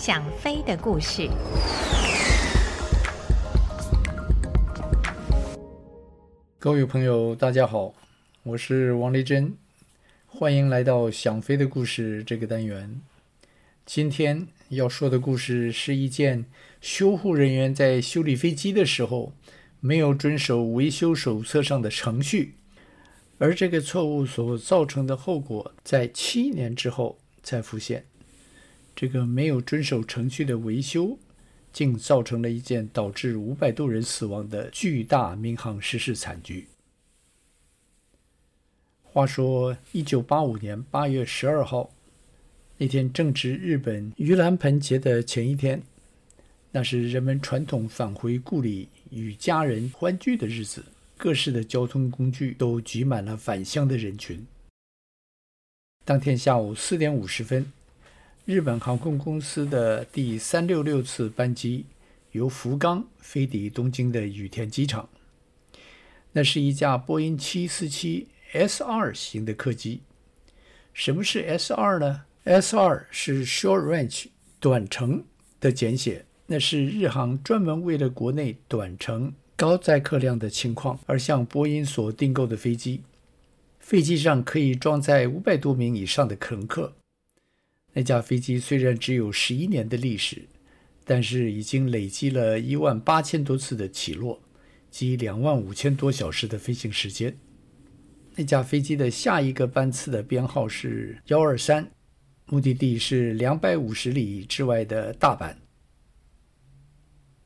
想飞的故事。各位朋友，大家好，我是王丽珍，欢迎来到《想飞的故事》这个单元。今天要说的故事是一件修护人员在修理飞机的时候没有遵守维修手册上的程序。而这个错误所造成的后果，在七年之后才浮现。这个没有遵守程序的维修，竟造成了一件导致五百多人死亡的巨大民航失事惨剧。话说，一九八五年八月十二号那天，正值日本盂兰盆节的前一天，那是人们传统返回故里与家人欢聚的日子。各式的交通工具都挤满了返乡的人群。当天下午四点五十分，日本航空公司的第三六六次班机由福冈飞抵东京的羽田机场。那是一架波音七四七 S 二型的客机。什么是 S 二呢？S 二是 Short Range 短程的简写，那是日航专门为了国内短程。高载客量的情况而向波音所订购的飞机，飞机上可以装载五百多名以上的乘客。那架飞机虽然只有十一年的历史，但是已经累积了一万八千多次的起落及两万五千多小时的飞行时间。那架飞机的下一个班次的编号是幺二三，目的地是两百五十里之外的大阪。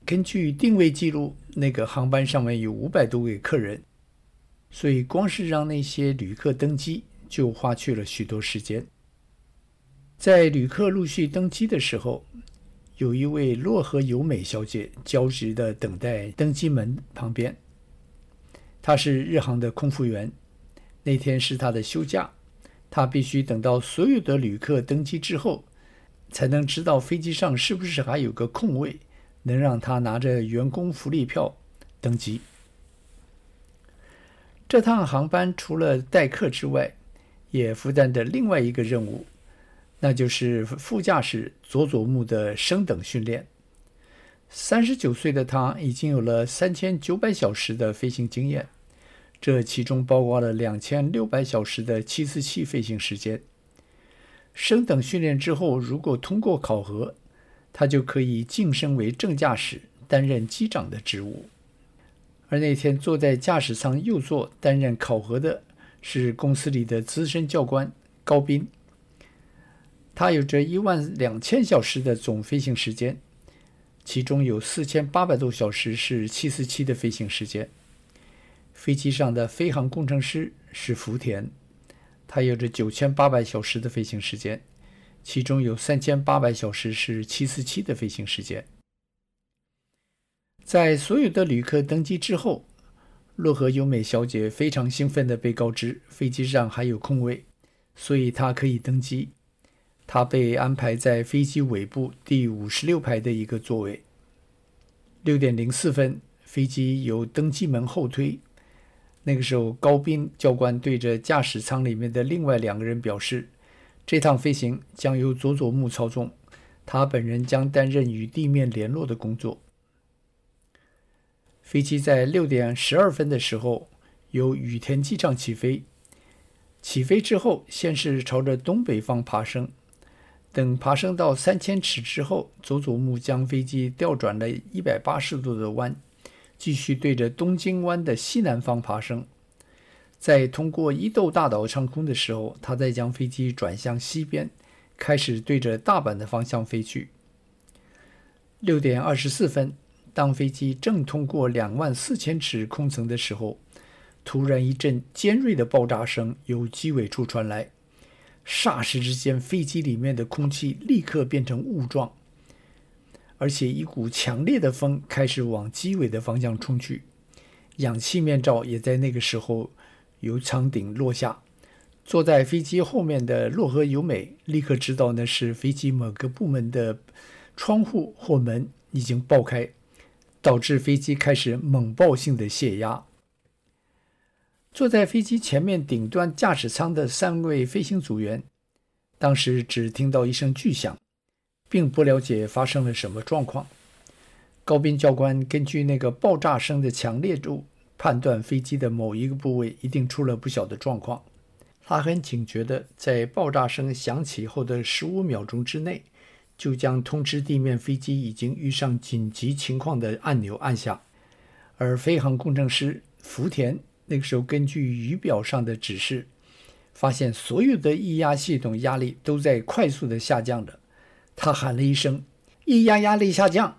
根据定位记录，那个航班上面有五百多位客人，所以光是让那些旅客登机就花去了许多时间。在旅客陆续登机的时候，有一位洛河由美小姐焦急地等待登机门旁边。她是日航的空服员，那天是她的休假，她必须等到所有的旅客登机之后，才能知道飞机上是不是还有个空位。能让她拿着员工福利票登机。这趟航班除了待客之外，也负担着另外一个任务，那就是副驾驶佐佐木的升等训练。三十九岁的他已经有了三千九百小时的飞行经验，这其中包括了两千六百小时的七四七飞行时间。升等训练之后，如果通过考核，他就可以晋升为正驾驶，担任机长的职务。而那天坐在驾驶舱右座担任考核的是公司里的资深教官高斌。他有着一万两千小时的总飞行时间，其中有四千八百多小时是七四七的飞行时间。飞机上的飞航工程师是福田，他有着九千八百小时的飞行时间。其中有三千八百小时是七四七的飞行时间。在所有的旅客登机之后，洛河由美小姐非常兴奋地被告知飞机上还有空位，所以她可以登机。他被安排在飞机尾部第五十六排的一个座位。六点零四分，飞机由登机门后推。那个时候，高斌教官对着驾驶舱里面的另外两个人表示。这趟飞行将由佐佐木操纵，他本人将担任与地面联络的工作。飞机在六点十二分的时候由羽田机场起飞，起飞之后先是朝着东北方爬升，等爬升到三千尺之后，佐佐木将飞机调转了一百八十度的弯，继续对着东京湾的西南方爬升。在通过伊豆大岛上空的时候，他再将飞机转向西边，开始对着大阪的方向飞去。六点二十四分，当飞机正通过两万四千尺空层的时候，突然一阵尖锐的爆炸声由机尾处传来，霎时之间，飞机里面的空气立刻变成雾状，而且一股强烈的风开始往机尾的方向冲去，氧气面罩也在那个时候。由舱顶落下，坐在飞机后面的洛河由美立刻知道那是飞机某个部门的窗户或门已经爆开，导致飞机开始猛爆性的泄压。坐在飞机前面顶端驾驶舱的三位飞行组员，当时只听到一声巨响，并不了解发生了什么状况。高斌教官根据那个爆炸声的强烈度，判断飞机的某一个部位一定出了不小的状况。他很警觉地在爆炸声响起后的十五秒钟之内，就将通知地面飞机已经遇上紧急情况的按钮按下。而飞航工程师福田那个时候根据仪表上的指示，发现所有的液压系统压力都在快速的下降着。他喊了一声：“液压压力下降。”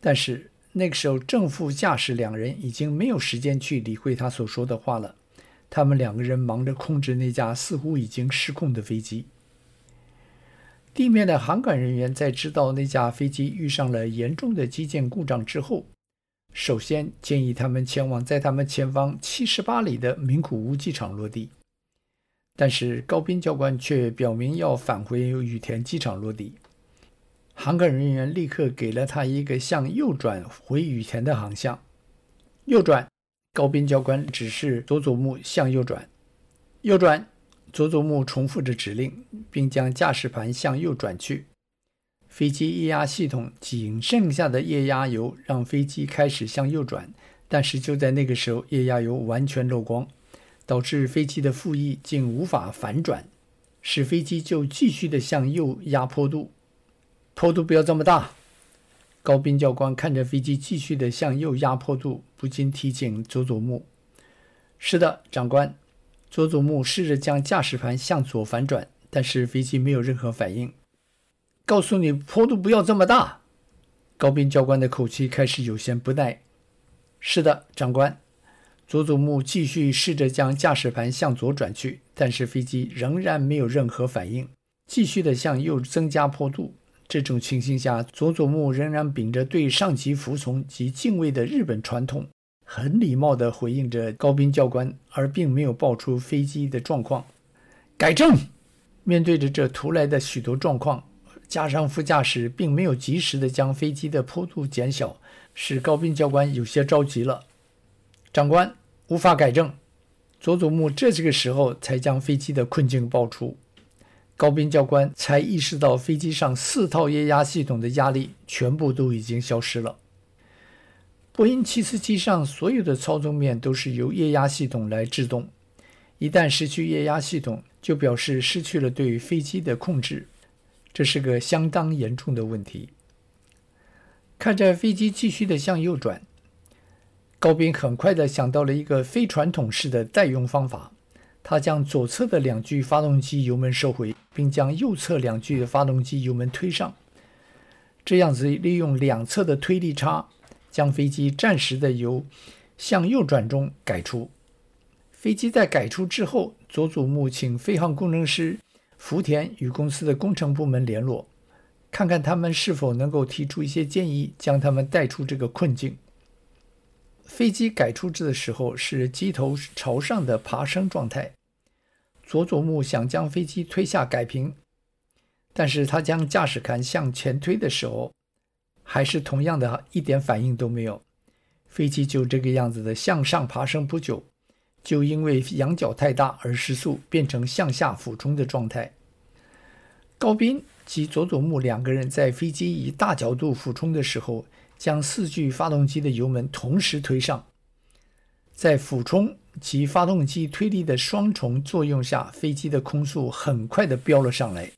但是那个时候，正副驾驶两人已经没有时间去理会他所说的话了。他们两个人忙着控制那架似乎已经失控的飞机。地面的航管人员在知道那架飞机遇上了严重的机件故障之后，首先建议他们前往在他们前方七十八里的名古屋机场落地。但是高滨教官却表明要返回羽田机场落地。航管人员立刻给了他一个向右转回羽田的航向。右转，高滨教官指示佐佐木向右转。右转，佐佐木重复着指令，并将驾驶盘向右转去。飞机液压系统仅剩下的液压油让飞机开始向右转，但是就在那个时候，液压油完全漏光，导致飞机的副翼竟无法反转，使飞机就继续的向右压坡度。坡度不要这么大。高滨教官看着飞机继续的向右压坡度，不禁提醒佐佐木：“是的，长官。”佐佐木试着将驾驶盘向左反转，但是飞机没有任何反应。告诉你，坡度不要这么大。高滨教官的口气开始有些不耐。“是的，长官。”佐佐木继续试着将驾驶盘向左转去，但是飞机仍然没有任何反应，继续的向右增加坡度。这种情形下，佐佐木仍然秉着对上级服从及敬畏的日本传统，很礼貌地回应着高滨教官，而并没有报出飞机的状况。改正。面对着这突来的许多状况，加上副驾驶并没有及时的将飞机的坡度减小，使高滨教官有些着急了。长官，无法改正。佐佐木这这个时候才将飞机的困境报出。高滨教官才意识到，飞机上四套液压系统的压力全部都已经消失了。波音747上所有的操纵面都是由液压系统来制动，一旦失去液压系统，就表示失去了对飞机的控制，这是个相当严重的问题。看着飞机继续的向右转，高斌很快的想到了一个非传统式的代用方法。他将左侧的两具发动机油门收回，并将右侧两具发动机油门推上。这样子，利用两侧的推力差，将飞机暂时的由向右转中改出。飞机在改出之后，佐佐木请飞航工程师福田与公司的工程部门联络，看看他们是否能够提出一些建议，将他们带出这个困境。飞机改出制的时候是机头朝上的爬升状态。佐佐木想将飞机推下改平，但是他将驾驶杆向前推的时候，还是同样的一点反应都没有。飞机就这个样子的向上爬升不久，就因为仰角太大而失速，变成向下俯冲的状态。高斌及佐佐木两个人在飞机以大角度俯冲的时候，将四具发动机的油门同时推上，在俯冲及发动机推力的双重作用下，飞机的空速很快地飙了上来。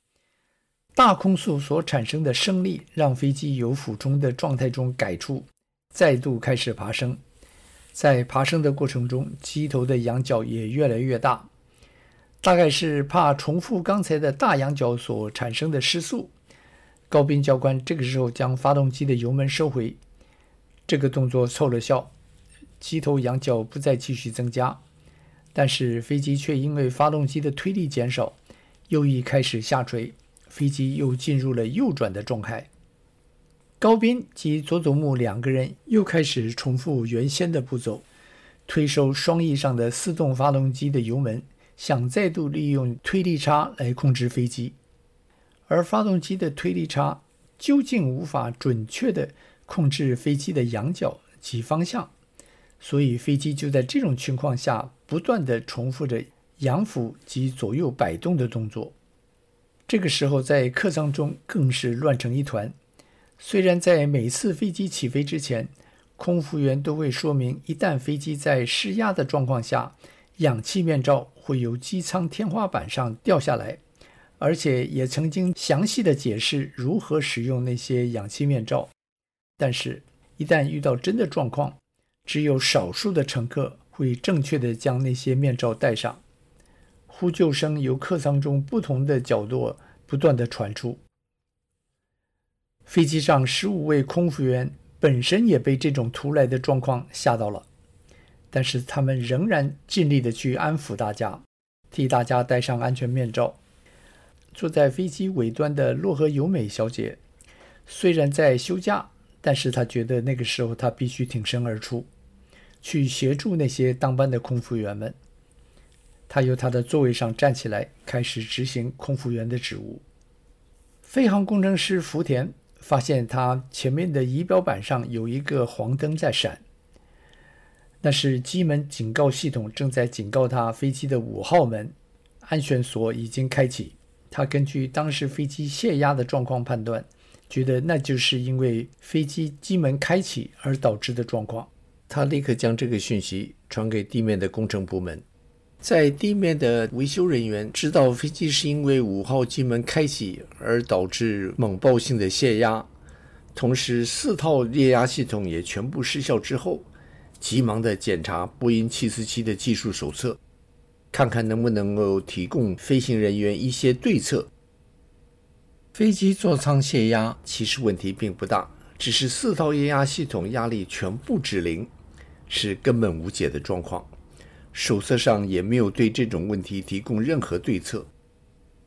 大空速所产生的升力让飞机由俯冲的状态中改出，再度开始爬升。在爬升的过程中，机头的仰角也越来越大，大概是怕重复刚才的大仰角所产生的失速。高斌教官这个时候将发动机的油门收回，这个动作凑了效，机头仰角不再继续增加，但是飞机却因为发动机的推力减少，又一开始下垂，飞机又进入了右转的状态。高滨及佐佐木两个人又开始重复原先的步骤，推收双翼上的自动发动机的油门，想再度利用推力差来控制飞机。而发动机的推力差究竟无法准确地控制飞机的仰角及方向，所以飞机就在这种情况下不断地重复着仰俯及左右摆动的动作。这个时候，在客舱中更是乱成一团。虽然在每次飞机起飞之前，空服员都会说明，一旦飞机在失压的状况下，氧气面罩会由机舱天花板上掉下来，而且也曾经详细的解释如何使用那些氧气面罩。但是，一旦遇到真的状况，只有少数的乘客会正确地将那些面罩戴上。呼救声由客舱中不同的角落不断地传出。飞机上十五位空服员本身也被这种突来的状况吓到了，但是他们仍然尽力地去安抚大家，替大家戴上安全面罩。坐在飞机尾端的洛河由美小姐，虽然在休假，但是她觉得那个时候她必须挺身而出，去协助那些当班的空服员们。她由她的座位上站起来，开始执行空服员的职务。飞航工程师福田。发现他前面的仪表板上有一个黄灯在闪，那是机门警告系统正在警告他飞机的五号门安全锁已经开启。他根据当时飞机泄压的状况判断，觉得那就是因为飞机机门开启而导致的状况。他立刻将这个讯息传给地面的工程部门。在地面的维修人员知道飞机是因为五号机门开启而导致猛爆性的泄压，同时四套液压系统也全部失效之后，急忙地检查波音747的技术手册，看看能不能够提供飞行人员一些对策。飞机座舱泄压其实问题并不大，只是四套液压系统压力全部指零，是根本无解的状况。手册上也没有对这种问题提供任何对策，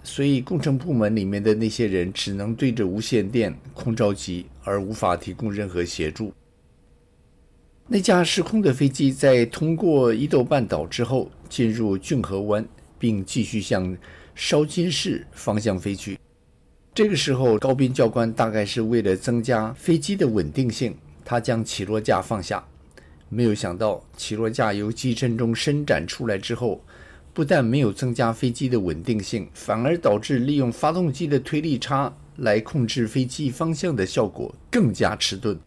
所以工程部门里面的那些人只能对着无线电空着急，而无法提供任何协助。那架失控的飞机在通过伊豆半岛之后，进入骏河湾，并继续向烧津市方向飞去。这个时候，高滨教官大概是为了增加飞机的稳定性，他将起落架放下。没有想到，起落架由机身中伸展出来之后，不但没有增加飞机的稳定性，反而导致利用发动机的推力差来控制飞机方向的效果更加迟钝。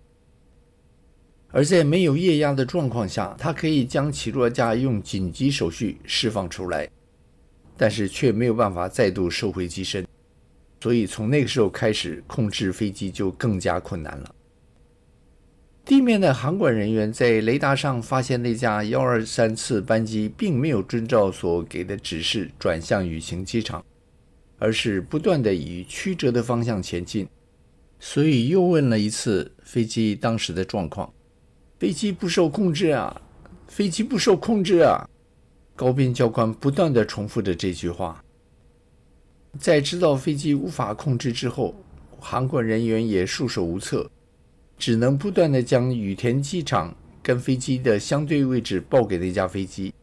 而在没有液压的状况下，它可以将起落架用紧急手续释放出来，但是却没有办法再度收回机身，所以从那个时候开始，控制飞机就更加困难了。地面的航管人员在雷达上发现那架幺二三次班机并没有遵照所给的指示转向羽行机场，而是不断地以曲折的方向前进，所以又问了一次飞机当时的状况。飞机不受控制啊！飞机不受控制啊！高边教官不断地重复着这句话。在知道飞机无法控制之后，航管人员也束手无策。只能不断地将羽田机场跟飞机的相对位置报给那架飞机，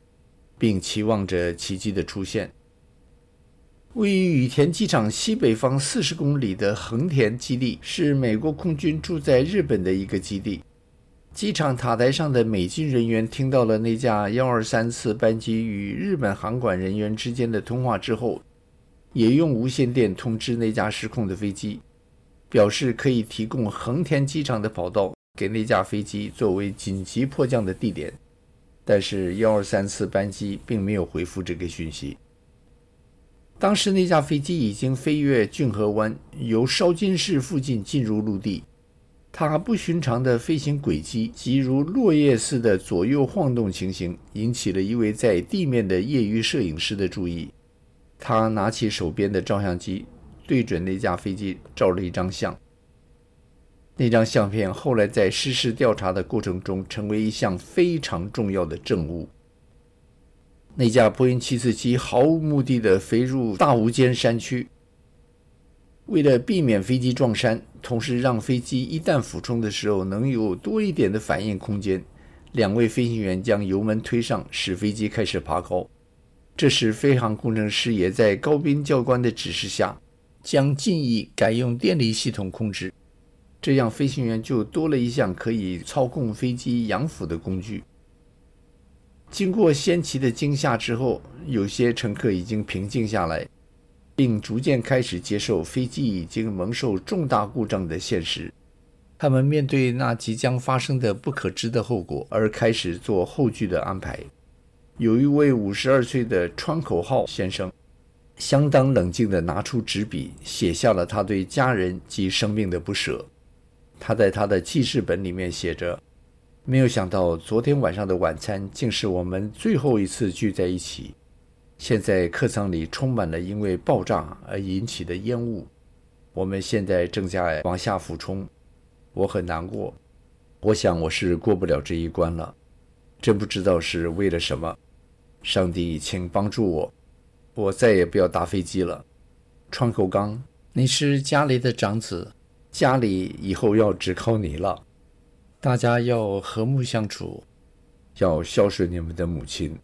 并期望着奇迹的出现。位于羽田机场西北方四十公里的横田基地是美国空军驻在日本的一个基地。机场塔台上的美军人员听到了那架幺二三次班机与日本航管人员之间的通话之后，也用无线电通知那架失控的飞机。表示可以提供横田机场的跑道给那架飞机作为紧急迫降的地点，但是幺二三次班机并没有回复这个讯息。当时那架飞机已经飞越骏河湾，由烧津市附近进入陆地。它不寻常的飞行轨迹及如落叶似的左右晃动情形，引起了一位在地面的业余摄影师的注意。他拿起手边的照相机。对准那架飞机照了一张相，那张相片后来在失事调查的过程中成为一项非常重要的证物。那架波音747毫无目的地飞入大无间山区，为了避免飞机撞山，同时让飞机一旦俯冲的时候能有多一点的反应空间，两位飞行员将油门推上，使飞机开始爬高。这时，飞航工程师也在高斌教官的指示下。将襟翼改用电力系统控制，这样飞行员就多了一项可以操控飞机扬浮的工具。经过先期的惊吓之后，有些乘客已经平静下来，并逐渐开始接受飞机已经蒙受重大故障的现实。他们面对那即将发生的不可知的后果，而开始做后续的安排。有一位五十二岁的川口号先生，相当冷静地拿出纸笔，写下了他对家人及生命的不舍。他在他的记事本里面写着：“没有想到昨天晚上的晚餐竟是我们最后一次聚在一起。现在客舱里充满了因为爆炸而引起的烟雾。我们现在正在往下俯冲。”我很难过，我想我是过不了这一关了，真不知道是为了什么。上帝，请帮助我，我再也不要搭飞机了。窗口刚，你是家里的长子，家里以后要只靠你了。大家要和睦相处，要孝顺你们的母亲。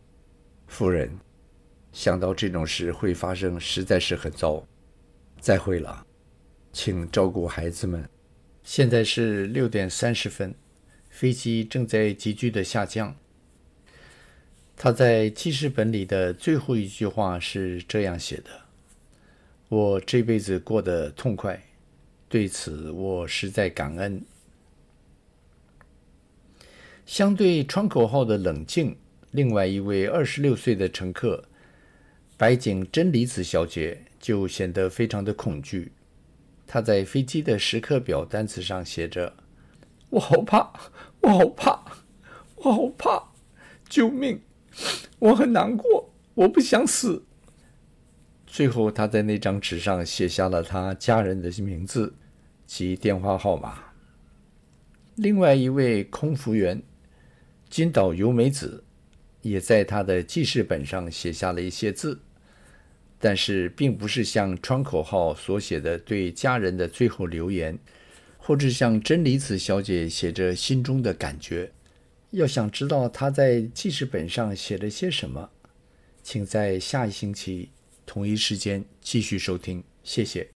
夫人，想到这种事会发生，实在是很糟。再会了，请照顾孩子们。现在是六点三十分，飞机正在急剧的下降。他在记事本里的最后一句话是这样写的：“我这辈子过得痛快，对此我实在感恩。”相对窗口号的冷静，另外一位二十六岁的乘客白井真理子小姐就显得非常的恐惧。她在飞机的时刻表单词上写着：“我好怕，我好怕，我好怕，救命！我很难过，我不想死。”最后，他在那张纸上写下了他家人的名字及电话号码。另外一位空服员金岛由美子也在他的记事本上写下了一些字。但是，并不是像川口号所写的对家人的最后留言，或者像真理子小姐写着心中的感觉。要想知道他在记事本上写了些什么，请在下一星期同一时间继续收听。谢谢。